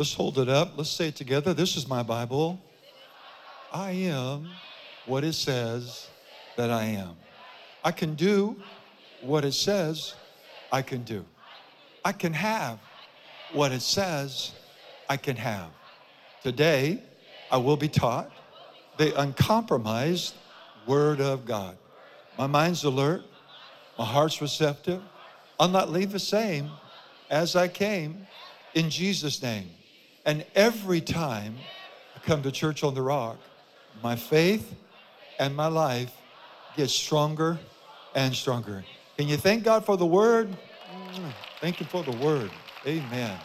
Let's hold it up. Let's say it together. This is my Bible. I am what it says that I am. I can do what it says I can do. I can have what it says I can have. Today, I will be taught the uncompromised Word of God. My mind's alert, my heart's receptive. I'll not leave the same as I came in Jesus' name. And every time I come to Church on the Rock, my faith and my life gets stronger and stronger. Can you thank God for the word? Thank you for the word. Amen.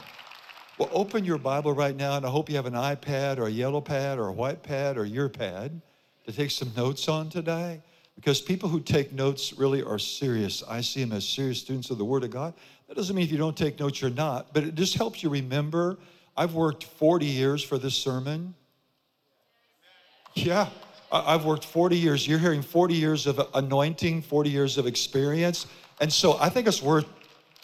Well, open your Bible right now, and I hope you have an iPad or a yellow pad or a white pad or your pad to take some notes on today. Because people who take notes really are serious. I see them as serious students of the Word of God. That doesn't mean if you don't take notes, you're not, but it just helps you remember. I've worked 40 years for this sermon. Yeah, I've worked 40 years. You're hearing 40 years of anointing, 40 years of experience. And so I think it's worth,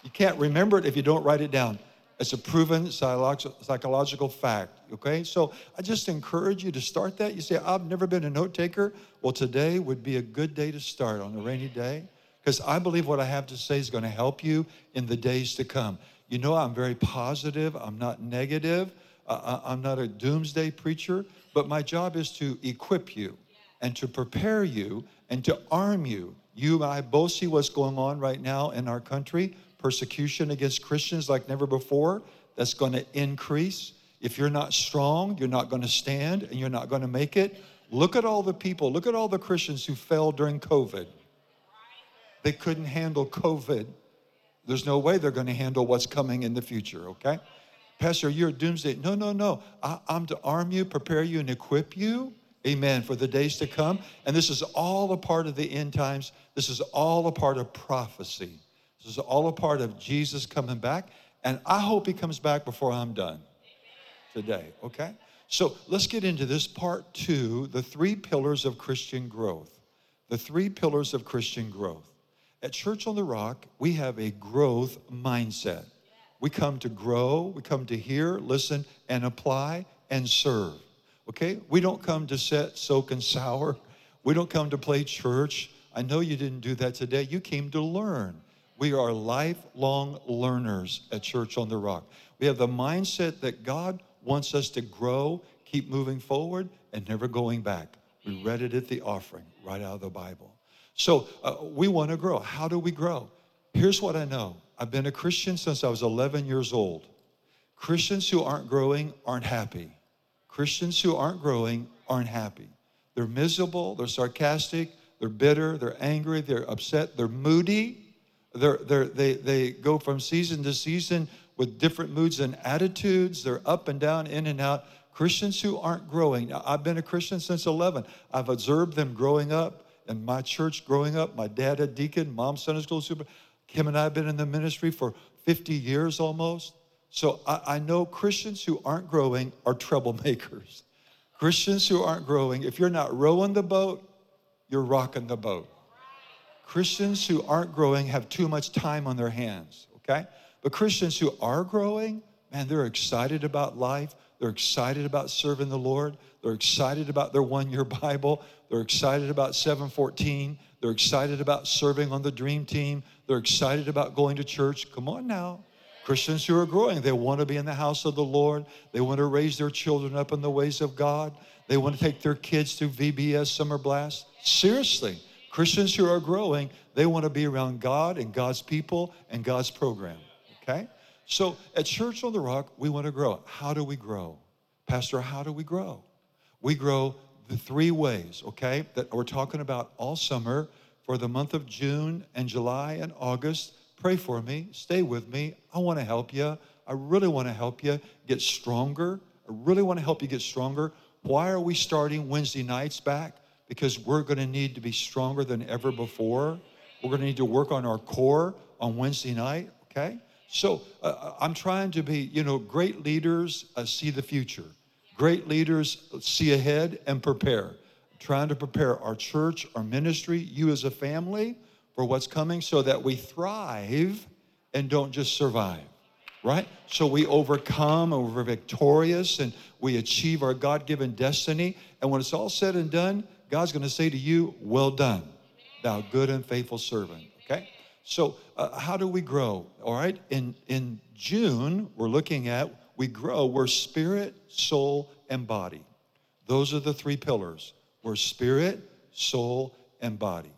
you can't remember it if you don't write it down. It's a proven psychological fact, okay? So I just encourage you to start that. You say, I've never been a note taker. Well, today would be a good day to start on a rainy day because I believe what I have to say is going to help you in the days to come. You know, I'm very positive, I'm not negative, uh, I'm not a doomsday preacher, but my job is to equip you and to prepare you and to arm you. You and I both see what's going on right now in our country persecution against Christians like never before. That's going to increase. If you're not strong, you're not going to stand and you're not going to make it. Look at all the people, look at all the Christians who fell during COVID. They couldn't handle COVID. There's no way they're going to handle what's coming in the future, okay? Pastor, you're a doomsday. No, no, no. I, am to arm you, prepare you, and equip you Amen. For the days to come. And this is all a part of the end times. This is all a part of prophecy. This is all a part of Jesus coming back. And I hope he comes back before I'm done today. Okay? So let's get into this part two the three pillars of Christian growth. The three pillars of Christian growth. At Church on the Rock, we have a growth mindset. We come to grow, we come to hear, listen, and apply and serve. Okay? We don't come to set, soak, and sour. We don't come to play church. I know you didn't do that today. You came to learn. We are lifelong learners at Church on the Rock. We have the mindset that God wants us to grow, keep moving forward, and never going back. We read it at the offering, right out of the Bible. So uh, we want to grow. How do we grow? Here's what I know I've been a Christian since I was 11 years old. Christians who aren't growing aren't happy. Christians who aren't growing aren't happy. They're miserable, they're sarcastic, they're bitter, they're angry, they're upset, they're moody. They're, they're, they, they go from season to season with different moods and attitudes. They're up and down, in and out. Christians who aren't growing. Now, I've been a Christian since 11. I've observed them growing up in my church growing up. My dad a deacon, mom Sunday school super. Kim and I have been in the ministry for 50 years almost. So I, I know Christians who aren't growing are troublemakers. Christians who aren't growing, if you're not rowing the boat, you're rocking the boat. Christians who aren't growing have too much time on their hands, okay? But Christians who are growing, man, they're excited about life. They're excited about serving the Lord. They're excited about their one year Bible. They're excited about 714. They're excited about serving on the dream team. They're excited about going to church. Come on now. Christians who are growing, they want to be in the house of the Lord. They want to raise their children up in the ways of God. They want to take their kids through VBS Summer Blast. Seriously, Christians who are growing, they want to be around God and God's people and God's program. Okay? So at Church on the Rock, we want to grow. How do we grow? Pastor, how do we grow? We grow the three ways, okay, that we're talking about all summer for the month of June and July and August Pray for me. Stay with me. I want to help you. I really want to help you get stronger. I really want to help you get stronger. Why are we starting Wednesday nights back? Because we're going to need to be stronger than ever before. We're going to need to work on our core on Wednesday night, okay? So uh, uh, I'm trying to be, you know, great leaders uh, see the future. Great leaders see ahead and prepare. I'm trying to prepare our church, our ministry, you as a family for what's coming so that we thrive and don't just survive right? So we overcome and we're victorious and we achieve our God given destiny. And when it's all said and done, God's going to say to you, Well done, thou good and faithful servant. Okay? So, uh, how do we grow? All right? In, in June, we're looking at we grow, we're spirit, soul, and body. Those are the three pillars. We're spirit, soul, and body.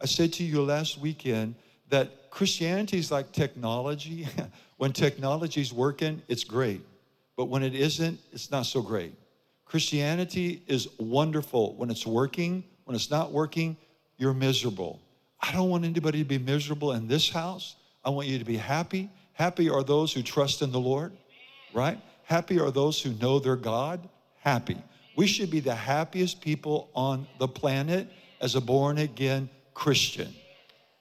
I said to you last weekend that Christianity is like technology. when technology's working, it's great. But when it isn't, it's not so great. Christianity is wonderful when it's working. When it's not working, you're miserable. I don't want anybody to be miserable in this house. I want you to be happy. Happy are those who trust in the Lord, right? Happy are those who know their God. Happy. We should be the happiest people on the planet as a born again Christian.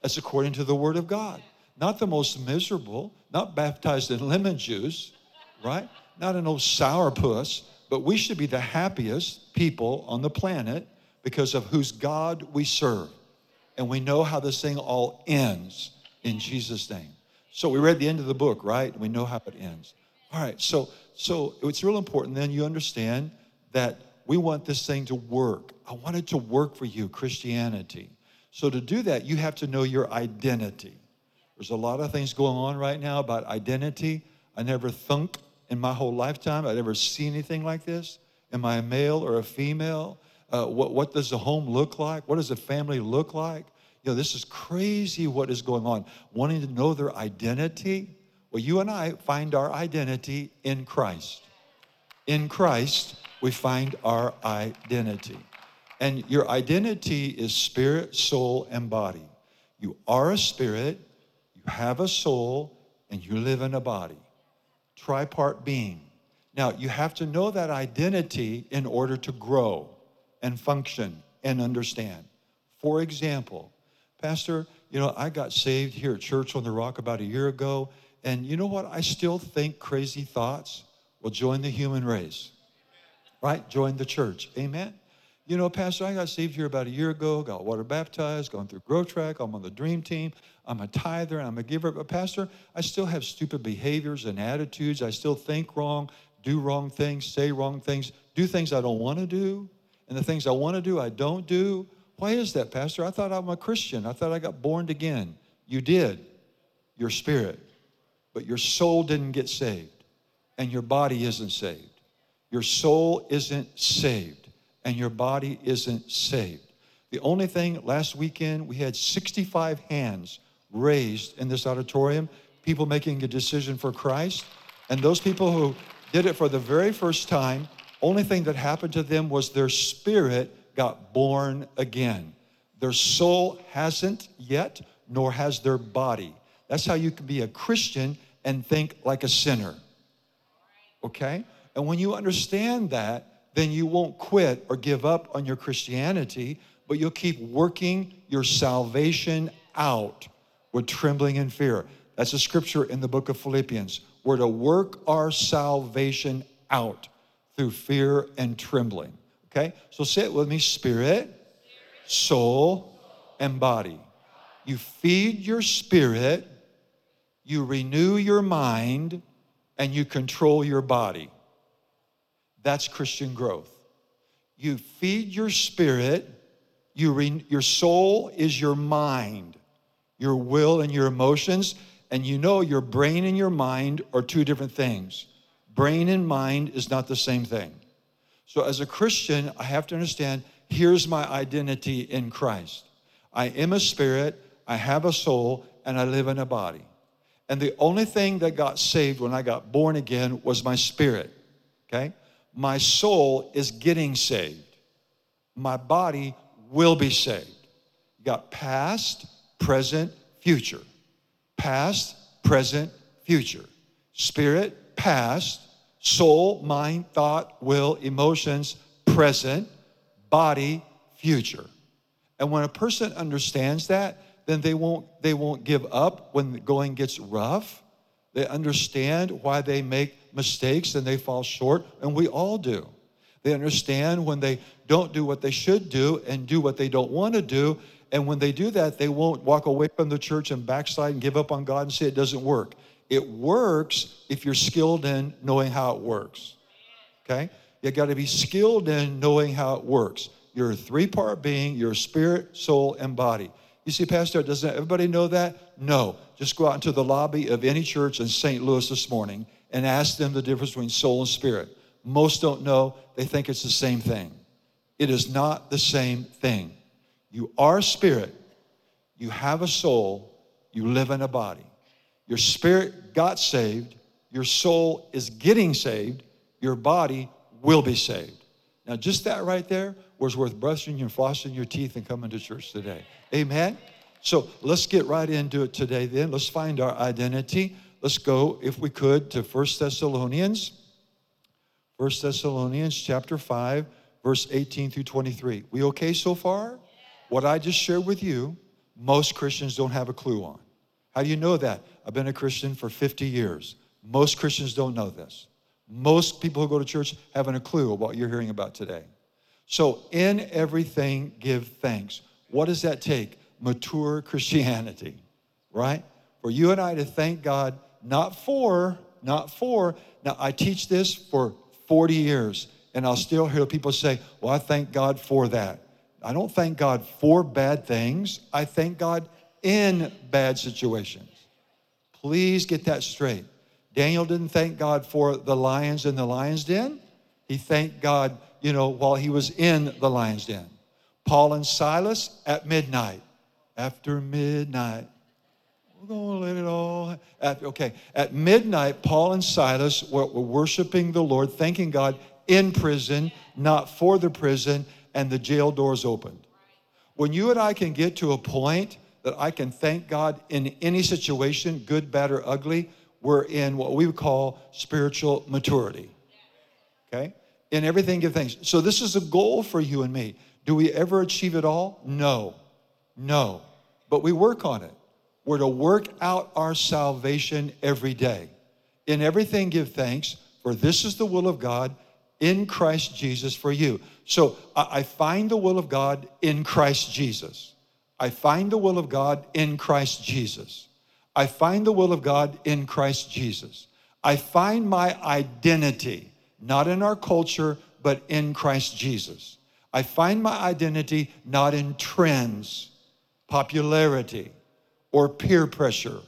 That's according to the Word of God. Not the most miserable, not baptized in lemon juice, right? Not an old sourpuss, but we should be the happiest people on the planet because of whose God we serve. And we know how this thing all ends in Jesus' name. So we read the end of the book, right? We know how it ends. All right, so so it's real important then you understand that we want this thing to work. I want it to work for you, Christianity. So, to do that, you have to know your identity. There's a lot of things going on right now about identity. I never thunk in my whole lifetime I'd ever see anything like this. Am I a male or a female? Uh, what, what does the home look like? What does a family look like? You know, this is crazy what is going on. Wanting to know their identity. Well, you and I find our identity in Christ. In Christ, we find our identity. And your identity is spirit, soul, and body. You are a spirit, you have a soul, and you live in a body. Tripart being. Now, you have to know that identity in order to grow and function and understand. For example, Pastor, you know, I got saved here at Church on the Rock about a year ago, and you know what? I still think crazy thoughts. Well, join the human race, right? Join the church. Amen. You know, Pastor, I got saved here about a year ago, got water baptized, going through Grow Track. I'm on the dream team. I'm a tither I'm a giver. But, Pastor, I still have stupid behaviors and attitudes. I still think wrong, do wrong things, say wrong things, do things I don't want to do. And the things I want to do, I don't do. Why is that, Pastor? I thought I'm a Christian. I thought I got born again. You did, your spirit. But your soul didn't get saved, and your body isn't saved. Your soul isn't saved and your body isn't saved. The only thing last weekend, we had 65 hands raised in this auditorium, people making a decision for Christ. And those people who did it for the very first time, only thing that happened to them was their spirit got born again. Their soul hasn't yet, nor has their body. That's how you can be a Christian and think like a sinner. Okay? And when you understand that, then you won't quit or give up on your Christianity, but you'll keep working your salvation out with trembling and fear. That's a scripture in the book of Philippians. We're to work our salvation out through fear and trembling. Okay? So say it with me spirit, soul, and body. You feed your spirit, you renew your mind, and you control your body. That's Christian growth. You feed your spirit, you re, your soul is your mind, your will and your emotions, and you know your brain and your mind are two different things. Brain and mind is not the same thing. So, as a Christian, I have to understand here's my identity in Christ. I am a spirit, I have a soul, and I live in a body. And the only thing that got saved when I got born again was my spirit. Okay? my soul is getting saved. My body will be saved. You got past, present, future. Past, present, future. Spirit, past, soul, mind, thought, will, emotions, present, body, future. And when a person understands that, then they won't, they won't give up when the going gets rough. They understand why they make mistakes and they fall short, and we all do. They understand when they don't do what they should do and do what they don't want to do. And when they do that, they won't walk away from the church and backslide and give up on God and say it doesn't work. It works if you're skilled in knowing how it works. Okay? You got to be skilled in knowing how it works. You're a three part being, you're spirit, soul, and body. You see, Pastor, doesn't everybody know that? No. Just go out into the lobby of any church in St. Louis this morning and ask them the difference between soul and spirit. Most don't know, they think it's the same thing. It is not the same thing. You are spirit, you have a soul, you live in a body. Your spirit got saved, your soul is getting saved, your body will be saved. Now, just that right there was worth brushing your flossing your teeth and coming to church today. Amen? So let's get right into it today then. Let's find our identity. Let's go, if we could, to First Thessalonians. First Thessalonians chapter 5, verse 18 through 23. We okay so far? What I just shared with you, most Christians don't have a clue on. How do you know that? I've been a Christian for 50 years. Most Christians don't know this. Most people who go to church haven't a clue of what you're hearing about today. So, in everything, give thanks. What does that take? Mature Christianity, right? For you and I to thank God, not for, not for. Now, I teach this for 40 years, and I'll still hear people say, Well, I thank God for that. I don't thank God for bad things, I thank God in bad situations. Please get that straight. Daniel didn't thank God for the lions in the lion's den. He thanked God, you know, while he was in the lion's den. Paul and Silas at midnight. After midnight, we're going to let it all. Okay, at midnight, Paul and Silas were, were worshiping the Lord, thanking God in prison, not for the prison, and the jail doors opened. When you and I can get to a point that I can thank God in any situation, good, bad, or ugly, we're in what we would call spiritual maturity. Okay? In everything, give thanks. So, this is a goal for you and me. Do we ever achieve it all? No. No. But we work on it. We're to work out our salvation every day. In everything, give thanks, for this is the will of God in Christ Jesus for you. So I find the will of God in Christ Jesus. I find the will of God in Christ Jesus. I find the will of God in Christ Jesus. I find my identity, not in our culture, but in Christ Jesus. I find my identity not in trends, popularity, or peer pressure.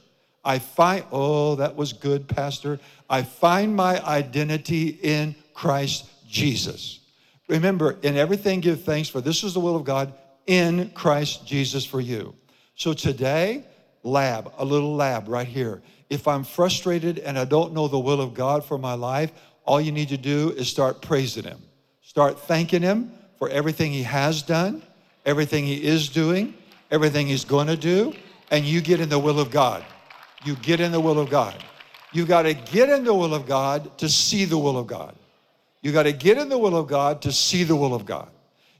I find, oh, that was good, Pastor. I find my identity in Christ Jesus. Remember, in everything give thanks, for this is the will of God in Christ Jesus for you. So today, lab, a little lab right here. If I'm frustrated and I don't know the will of God for my life, all you need to do is start praising Him. Start thanking Him for everything He has done, everything He is doing, everything He's going to do, and you get in the will of God. You get in the will of God. You got to get in the will of God to see the will of God. You got to get in the will of God to see the will of God.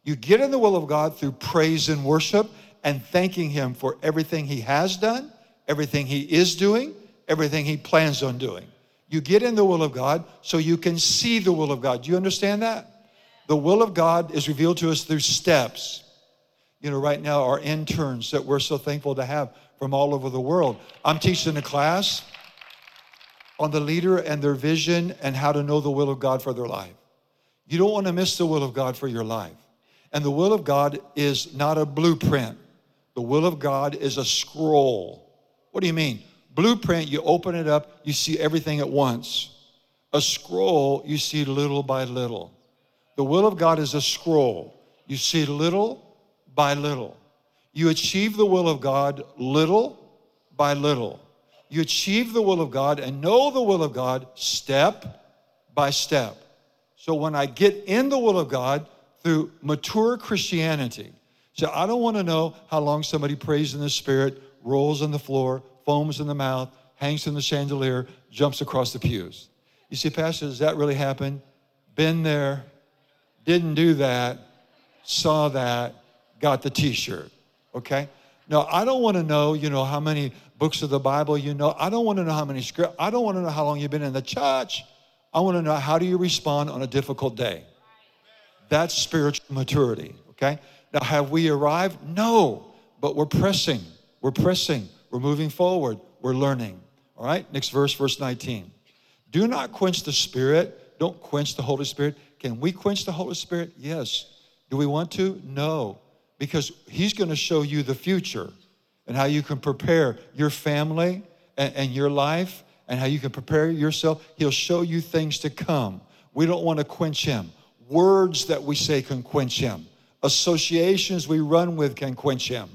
You get in the will of God through praise and worship and thanking Him for everything He has done, everything He is doing, everything He plans on doing. You get in the will of God so you can see the will of God. Do you understand that? The will of God is revealed to us through steps. You know, right now, our interns that we're so thankful to have from all over the world. I'm teaching a class on the leader and their vision and how to know the will of God for their life. You don't want to miss the will of God for your life. And the will of God is not a blueprint. The will of God is a scroll. What do you mean? Blueprint, you open it up, you see everything at once. A scroll, you see little by little. The will of God is a scroll. You see little by little. You achieve the will of God little by little. You achieve the will of God and know the will of God step by step. So when I get in the will of God through mature Christianity, so I don't want to know how long somebody prays in the spirit, rolls on the floor, foams in the mouth, hangs from the chandelier, jumps across the pews. You see, Pastor, does that really happen? Been there, didn't do that, saw that, got the t shirt. Okay? Now, I don't want to know, you know, how many books of the Bible you know. I don't want to know how many script. I don't want to know how long you've been in the church. I want to know how do you respond on a difficult day. That's spiritual maturity, okay? Now, have we arrived? No, but we're pressing. We're pressing. We're moving forward. We're learning. All right, next verse, verse 19. Do not quench the Spirit. Don't quench the Holy Spirit. Can we quench the Holy Spirit? Yes. Do we want to? No, because He's going to show you the future and how you can prepare your family and, and your life and how you can prepare yourself. He'll show you things to come. We don't want to quench Him. Words that we say can quench Him. Associations we run with can quench Him.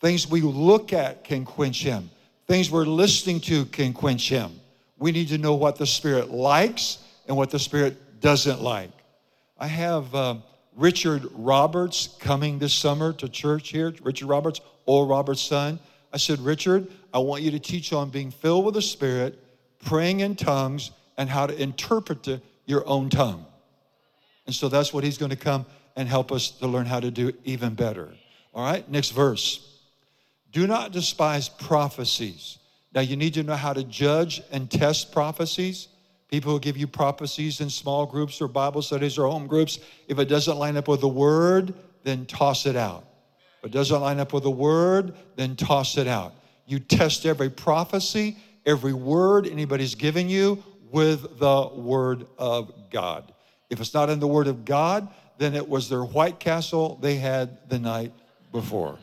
Things we look at can quench Him. Things we're listening to can quench Him. We need to know what the Spirit likes and what the Spirit doesn't like. I have uh, Richard Roberts coming this summer to church here. Richard Roberts, Oral Roberts' son. I said, Richard, I want you to teach on being filled with the Spirit, praying in tongues, and how to interpret your own tongue. And so that's what he's going to come and help us to learn how to do even better. All right, next verse. Do not despise prophecies. Now, you need to know how to judge and test prophecies. People who give you prophecies in small groups or Bible studies or home groups, if it doesn't line up with the word, then toss it out. If it doesn't line up with the word, then toss it out. You test every prophecy, every word anybody's giving you with the word of God. If it's not in the word of God, then it was their White Castle they had the night before.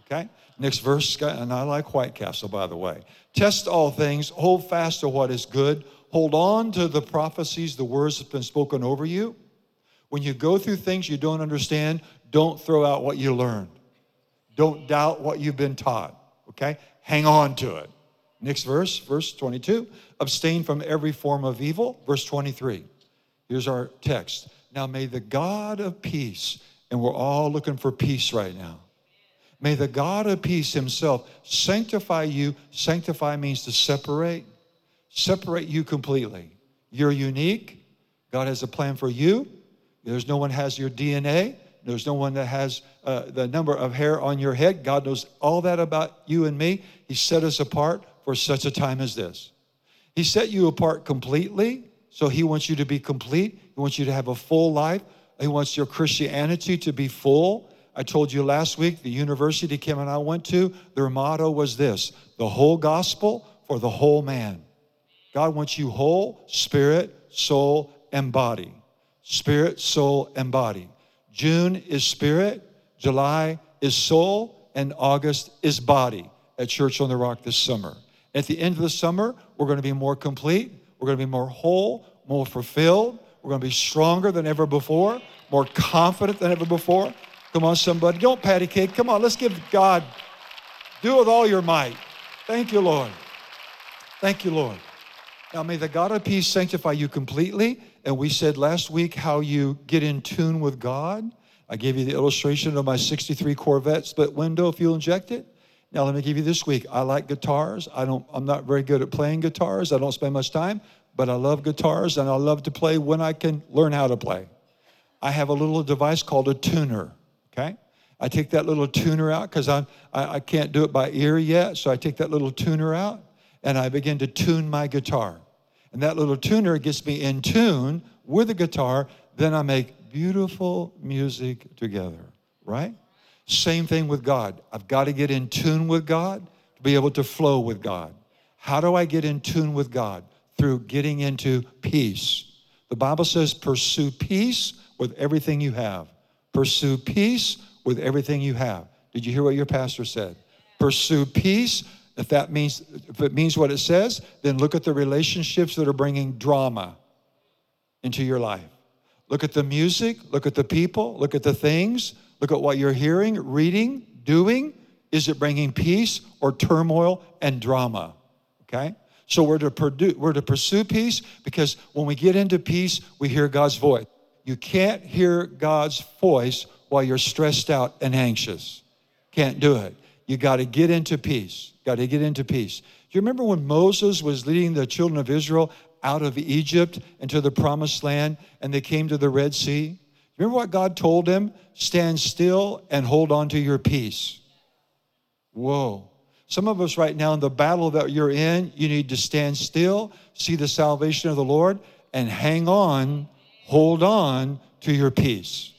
Okay? Next verse, and I like White Castle, by the way. Test all things, hold fast to what is good, hold on to the prophecies, the words that have been spoken over you. When you go through things you don't understand, don't throw out what you learned. Don't doubt what you've been taught, okay? Hang on to it. Next verse, verse 22. Abstain from every form of evil. Verse 23. Here's our text. Now may the God of peace, and we're all looking for peace right now. May the God of peace himself sanctify you. Sanctify means to separate, separate you completely. You're unique. God has a plan for you. There's no one has your DNA. There's no one that has uh, the number of hair on your head. God knows all that about you and me. He set us apart for such a time as this. He set you apart completely, so He wants you to be complete. He wants you to have a full life. He wants your Christianity to be full. I told you last week, the university Kim and I went to, their motto was this the whole gospel for the whole man. God wants you whole, spirit, soul, and body. Spirit, soul, and body. June is spirit, July is soul, and August is body at Church on the Rock this summer. At the end of the summer, we're going to be more complete, we're going to be more whole, more fulfilled, we're going to be stronger than ever before, more confident than ever before, Come on, somebody. Don't patty cake. Come on, let's give God, do it with all your might. Thank you, Lord. Thank you, Lord. Now, may the God of peace sanctify you completely. And we said last week how you get in tune with God. I gave you the illustration of my 63 Corvette split window fuel injected. Now let me give you this week. I like guitars. I don't I'm not very good at playing guitars. I don't spend much time, but I love guitars and I love to play when I can learn how to play. I have a little device called a tuner okay? I take that little tuner out because I, I can't do it by ear yet. So I take that little tuner out and I begin to tune my guitar. And that little tuner gets me in tune with the guitar. Then I make beautiful music together, right? Same thing with God. I've got to get in tune with God to be able to flow with God. How do I get in tune with God? Through getting into peace. The Bible says, pursue peace with everything you have. Pursue peace with everything you have. Did you hear what your pastor said? Pursue peace. If that means if it means what it says, then look at the relationships that are bringing drama into your life. Look at the music, look at the people, look at the things, look at what you're hearing, reading, doing. Is it bringing peace or turmoil and drama? Okay? So we're to, produce, we're to pursue peace because when we get into peace, we hear God's voice. You can't hear God's voice while you're stressed out and anxious. Can't do it. You got to get into peace. Got to get into peace. Do you remember when Moses was leading the children of Israel out of Egypt into the promised land and they came to the Red Sea? Remember what God told him? Stand still and hold on to your peace. Whoa. Some of us right now in the battle that you're in, you need to stand still, see the salvation of the Lord, and hang on, hold on to your peace.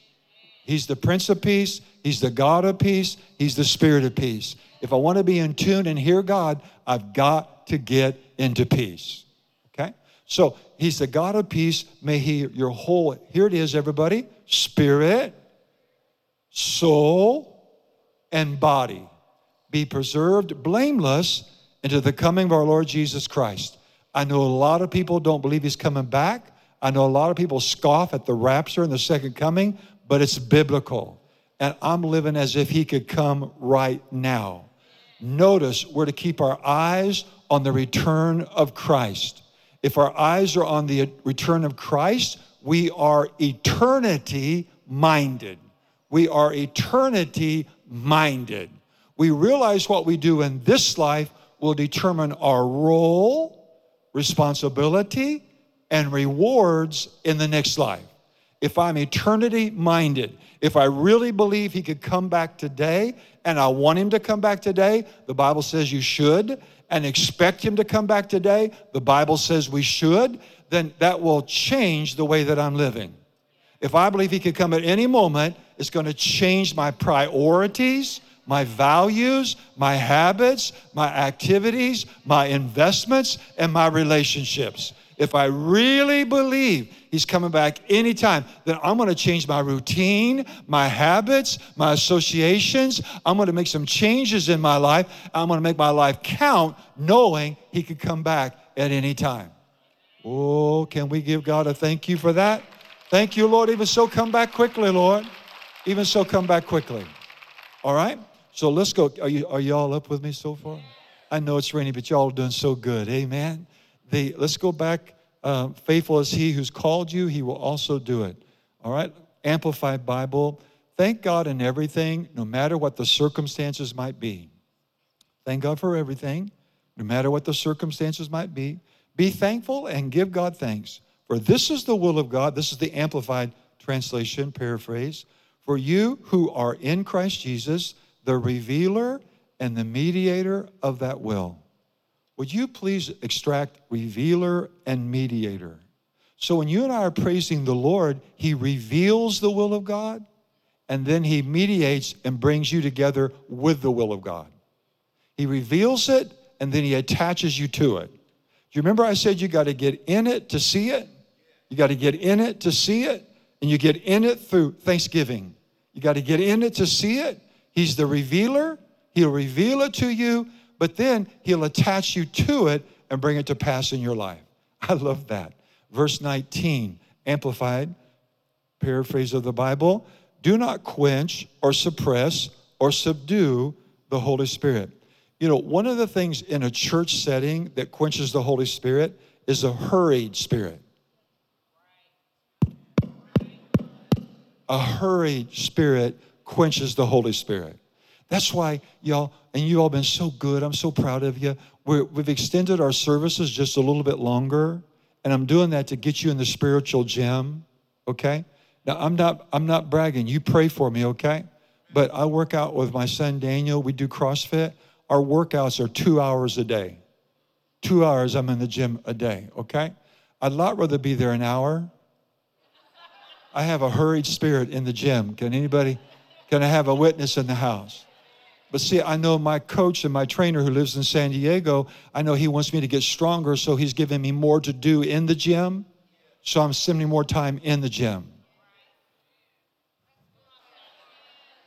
He's the Prince of Peace, He's the God of peace, He's the Spirit of peace. If I want to be in tune and hear God, I've got to get into peace. Okay? So He's the God of peace. May He, your whole, here it is, everybody spirit, soul, and body be preserved blameless into the coming of our Lord Jesus Christ. I know a lot of people don't believe he's coming back. I know a lot of people scoff at the rapture and the second coming, but it's biblical. And I'm living as if he could come right now. Notice we're to keep our eyes on the return of Christ. If our eyes are on the return of Christ, we are eternity minded. We are eternity minded. We realize what we do in this life will determine our role, responsibility, and rewards in the next life. If I'm eternity minded, if I really believe he could come back today and I want him to come back today, the Bible says you should, and expect him to come back today, the Bible says we should, then that will change the way that I'm living. If I believe he could come at any moment, it's going to change my priorities, my values, my habits, my activities, my investments, and my relationships. If I really believe he's coming back anytime, then I'm going to change my routine, my habits, my associations. I'm going to make some changes in my life. I'm going to make my life count knowing he could come back at any time. Oh, can we give God a thank you for that? Thank you, Lord. Even so, come back quickly, Lord. Even so, come back quickly. All right? So let's go. Are you are y'all up with me so far? I know it's raining, but y'all are doing so good. Amen. The, let's go back. Uh, faithful is he who's called you, he will also do it. All right? Amplified Bible. Thank God in everything, no matter what the circumstances might be. Thank God for everything, no matter what the circumstances might be. Be thankful and give God thanks. For this is the will of God. This is the Amplified translation, paraphrase. For you who are in Christ Jesus, the revealer and the mediator of that will. Would you please extract revealer and mediator? So when you and I are praising the Lord, He reveals the will of God, and then He mediates and brings you together with the will of God. He reveals it, and then He attaches you to it. Do you remember I said you got to get in it to see it? You got to get in it to see it, and you get in it through thanksgiving. You got to get in it to see it, He's the revealer. He'll reveal it to you, but then He'll attach you to it and bring it to pass in your life. I love that. Verse 19, amplified paraphrase of the Bible do not quench or suppress or subdue the Holy Spirit. You know, one of the things in a church setting that quenches the Holy Spirit is a hurried spirit. A hurried spirit quenches the Holy Spirit. That's why y'all, and you all been so good. I'm so proud of you. we have extended our services just a little bit longer, and I'm doing that to get you in the spiritual gym. Okay. Now I'm not I'm not bragging. You pray for me, okay? But I work out with my son Daniel. We do CrossFit. Our workouts are two hours a day. Two hours I'm in the gym a day. Okay. I'd a lot rather be there an hour. I have a hurried spirit in the gym. Can anybody? Can I have a witness in the house? But see, I know my coach and my trainer who lives in San Diego, I know he wants me to get stronger, so he's giving me more to do in the gym. So I'm spending more time in the gym.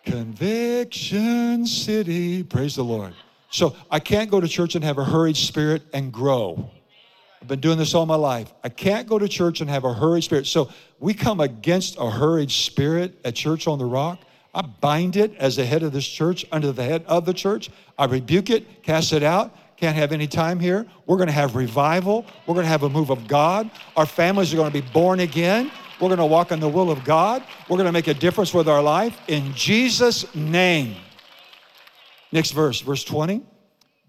Conviction City. Praise the Lord. So I can't go to church and have a hurried spirit and grow. I've been doing this all my life. I can't go to church and have a hurried spirit. So we come against a hurried spirit at Church on the Rock. I bind it as the head of this church under the head of the church. I rebuke it, cast it out. Can't have any time here. We're going to have revival. We're going to have a move of God. Our families are going to be born again. We're going to walk in the will of God. We're going to make a difference with our life in Jesus' name. Next verse, verse 20.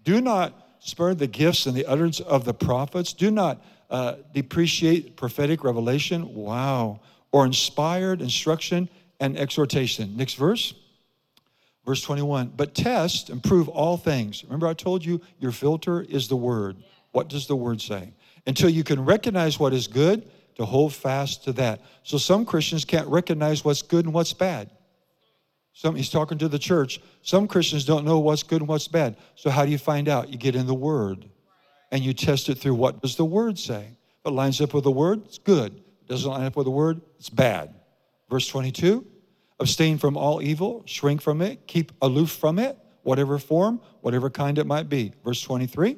Do not spurn the gifts and the utterance of the prophets. Do not uh, depreciate prophetic revelation. Wow or inspired instruction and exhortation. Next verse. Verse 21. But test and prove all things. Remember, I told you your filter is the word. What does the word say? Until you can recognize what is good, to hold fast to that. So some Christians can't recognize what's good and what's bad. Some, he's talking to the church. Some Christians don't know what's good and what's bad. So how do you find out? You get in the Word and you test it through what does the Word say? If it lines up with the Word, it's good. It doesn't line up with the Word, it's bad. Verse 22 abstain from all evil, shrink from it, keep aloof from it, whatever form, whatever kind it might be. Verse 23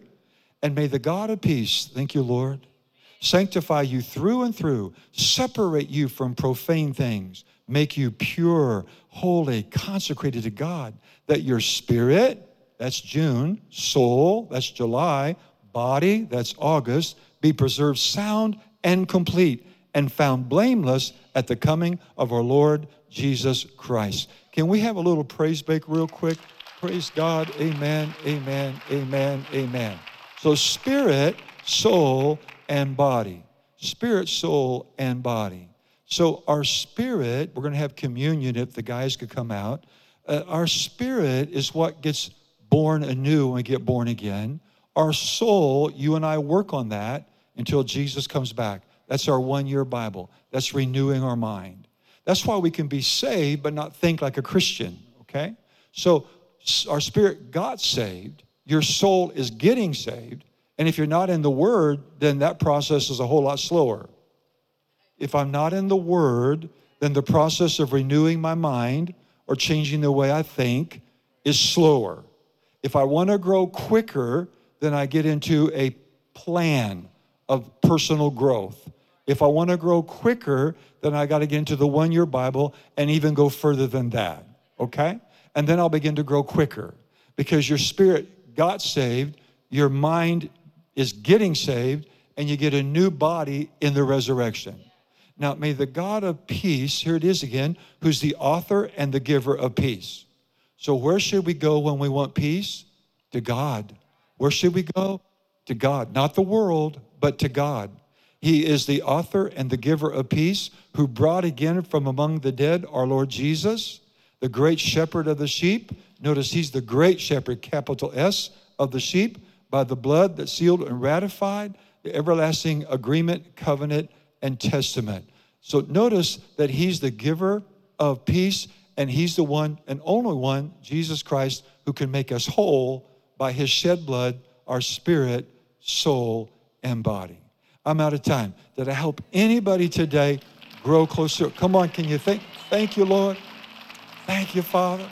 and may the God of peace, thank you, Lord, sanctify you through and through, separate you from profane things make you pure, holy, consecrated to God, that your spirit, that's June, soul, that's July, body, that's August, be preserved sound and complete and found blameless at the coming of our Lord Jesus Christ. Can we have a little praise break real quick? Praise God. Amen, amen, amen, amen. So, spirit, soul, and body. Spirit, soul, and body. So, our spirit, we're going to have communion if the guys could come out. Uh, our spirit is what gets born anew when we get born again. Our soul, you and I work on that until Jesus comes back. That's our one year Bible. That's renewing our mind. That's why we can be saved but not think like a Christian, okay? So, our spirit got saved, your soul is getting saved, and if you're not in the Word, then that process is a whole lot slower if I'm not in the Word, then the process of renewing my mind or changing the way I think is slower. If I want to grow quicker, then I get into a plan of personal growth. If I want to grow quicker, then I got to get into the one year Bible and even go further than that. Okay? And then I'll begin to grow quicker because your spirit got saved, your mind is getting saved, and you get a new body in the resurrection. Now, may the God of peace, here it is again, who's the author and the giver of peace. So, where should we go when we want peace? To God. Where should we go? To God. Not the world, but to God. He is the author and the giver of peace, who brought again from among the dead our Lord Jesus, the great shepherd of the sheep. Notice he's the great shepherd, capital S, of the sheep, by the blood that sealed and ratified the everlasting agreement, covenant, and Testament. So notice that He's the giver of peace, and He's the one and only one, Jesus Christ, who can make us whole by His shed blood, our spirit, soul, and body. I'm out of time. Did I help anybody today grow closer? Come on, can you thank? Thank you, Lord. Thank you, Father.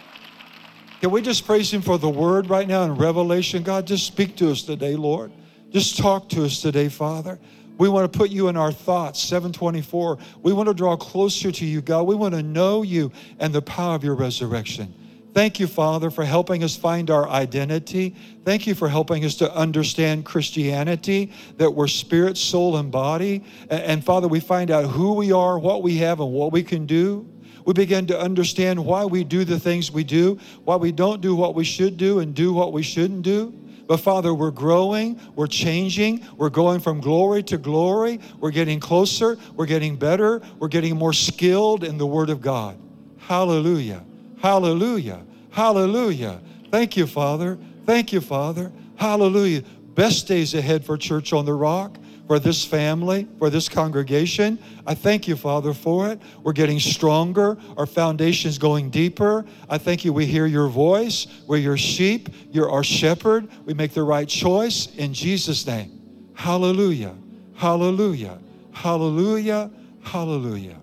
Can we just praise Him for the word right now in Revelation? God, just speak to us today, Lord. Just talk to us today, Father. We want to put you in our thoughts, 724. We want to draw closer to you, God. We want to know you and the power of your resurrection. Thank you, Father, for helping us find our identity. Thank you for helping us to understand Christianity, that we're spirit, soul, and body. And, Father, we find out who we are, what we have, and what we can do. We begin to understand why we do the things we do, why we don't do what we should do, and do what we shouldn't do. But Father, we're growing, we're changing, we're going from glory to glory, we're getting closer, we're getting better, we're getting more skilled in the Word of God. Hallelujah, hallelujah, hallelujah. Thank you, Father. Thank you, Father. Hallelujah. Best days ahead for Church on the Rock for this family, for this congregation. I thank you, Father, for it. We're getting stronger. Our foundation is going deeper. I thank you. We hear your voice. We're your sheep. You're our shepherd. We make the right choice in Jesus' name. Hallelujah. Hallelujah. Hallelujah. Hallelujah.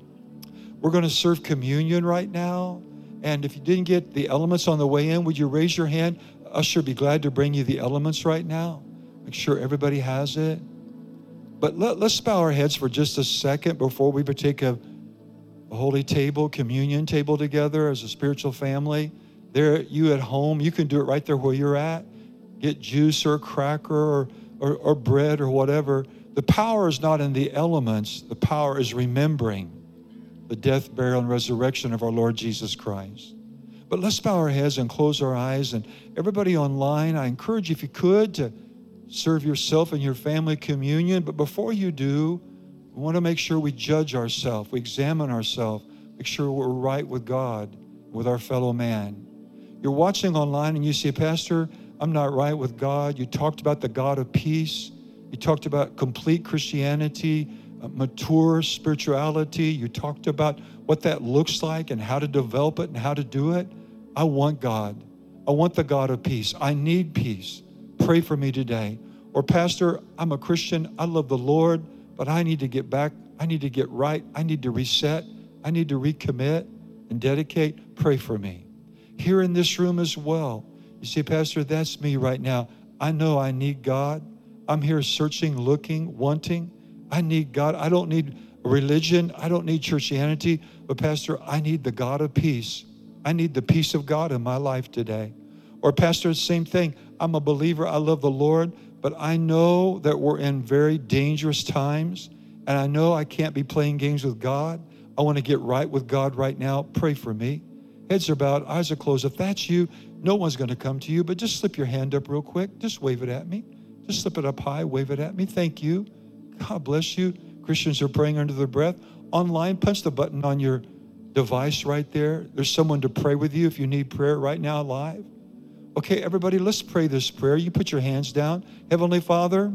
We're going to serve communion right now. And if you didn't get the elements on the way in, would you raise your hand? Usher, be glad to bring you the elements right now. Make sure everybody has it. But let, us bow our heads for just a second before we partake of a holy table, communion table together as a spiritual family. There, you at home, you can do it right there where you're at. Get juice or cracker or, or, or bread or whatever. The power is not in the elements, the power is remembering the death, burial, and resurrection of our Lord Jesus Christ. But let's bow our heads and close our eyes. And everybody online, I encourage you, if you could, to serve yourself and your family communion. But before you do, We want to make sure we judge ourselves, we examine ourselves, make sure we're right with God, with our fellow man. You're watching online and you say, Pastor, I'm not right with God. You talked about the God of peace. You talked about complete Christianity, uh, mature spirituality. You talked about what that looks like and how to develop it and how to do it. I want God. I want the God of peace. I need peace. Pray for me today. Or, Pastor, I'm a Christian. I love the Lord, but I need to get back. I need to get right. I need to reset. I need to recommit and dedicate. Pray for me. Here in this room as well. You see, Pastor, that's me right now. I know I need God. I'm here searching, looking, wanting. I need God. I don't need religion. I don't need churchianity. But, Pastor, I need the God of peace. I need the peace of God in my life today. Or, Pastor, same thing. I'm a believer. I love the Lord, but I know that we're in very dangerous times, and I know I can't be playing games with God. I want to get right with God right now. Pray for me. Heads are bowed, eyes are closed. If that's you, no one's going to come to you, but just slip your hand up real quick. Just wave it at me. Just slip it up high, wave it at me. Thank you. God bless you. Christians are praying under their breath. Online, punch the button on your device right there. There's someone to pray with you if you need prayer right now live. Okay, everybody, let's pray this prayer. You put your hands down. Heavenly Father,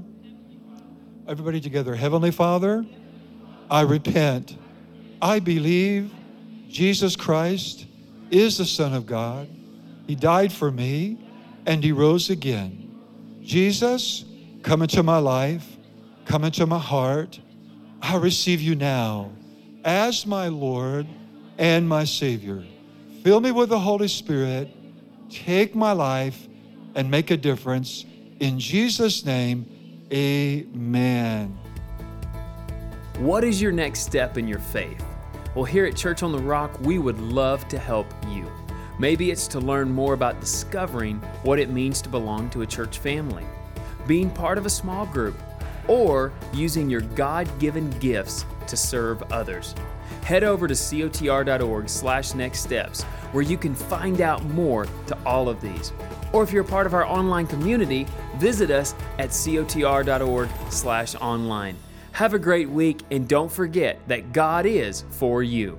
everybody together. Heavenly Father, I repent. I believe Jesus Christ is the Son of God. He died for me and He rose again. Jesus, come into my life, come into my heart. I receive you now as my Lord and my Savior. Fill me with the Holy Spirit. Take my life and make a difference. In Jesus' name, amen. What is your next step in your faith? Well, here at Church on the Rock, we would love to help you. Maybe it's to learn more about discovering what it means to belong to a church family, being part of a small group, or using your God given gifts to serve others. Head over to cotr.org slash next steps where you can find out more to all of these. Or if you're a part of our online community, visit us at cotr.org slash online. Have a great week and don't forget that God is for you.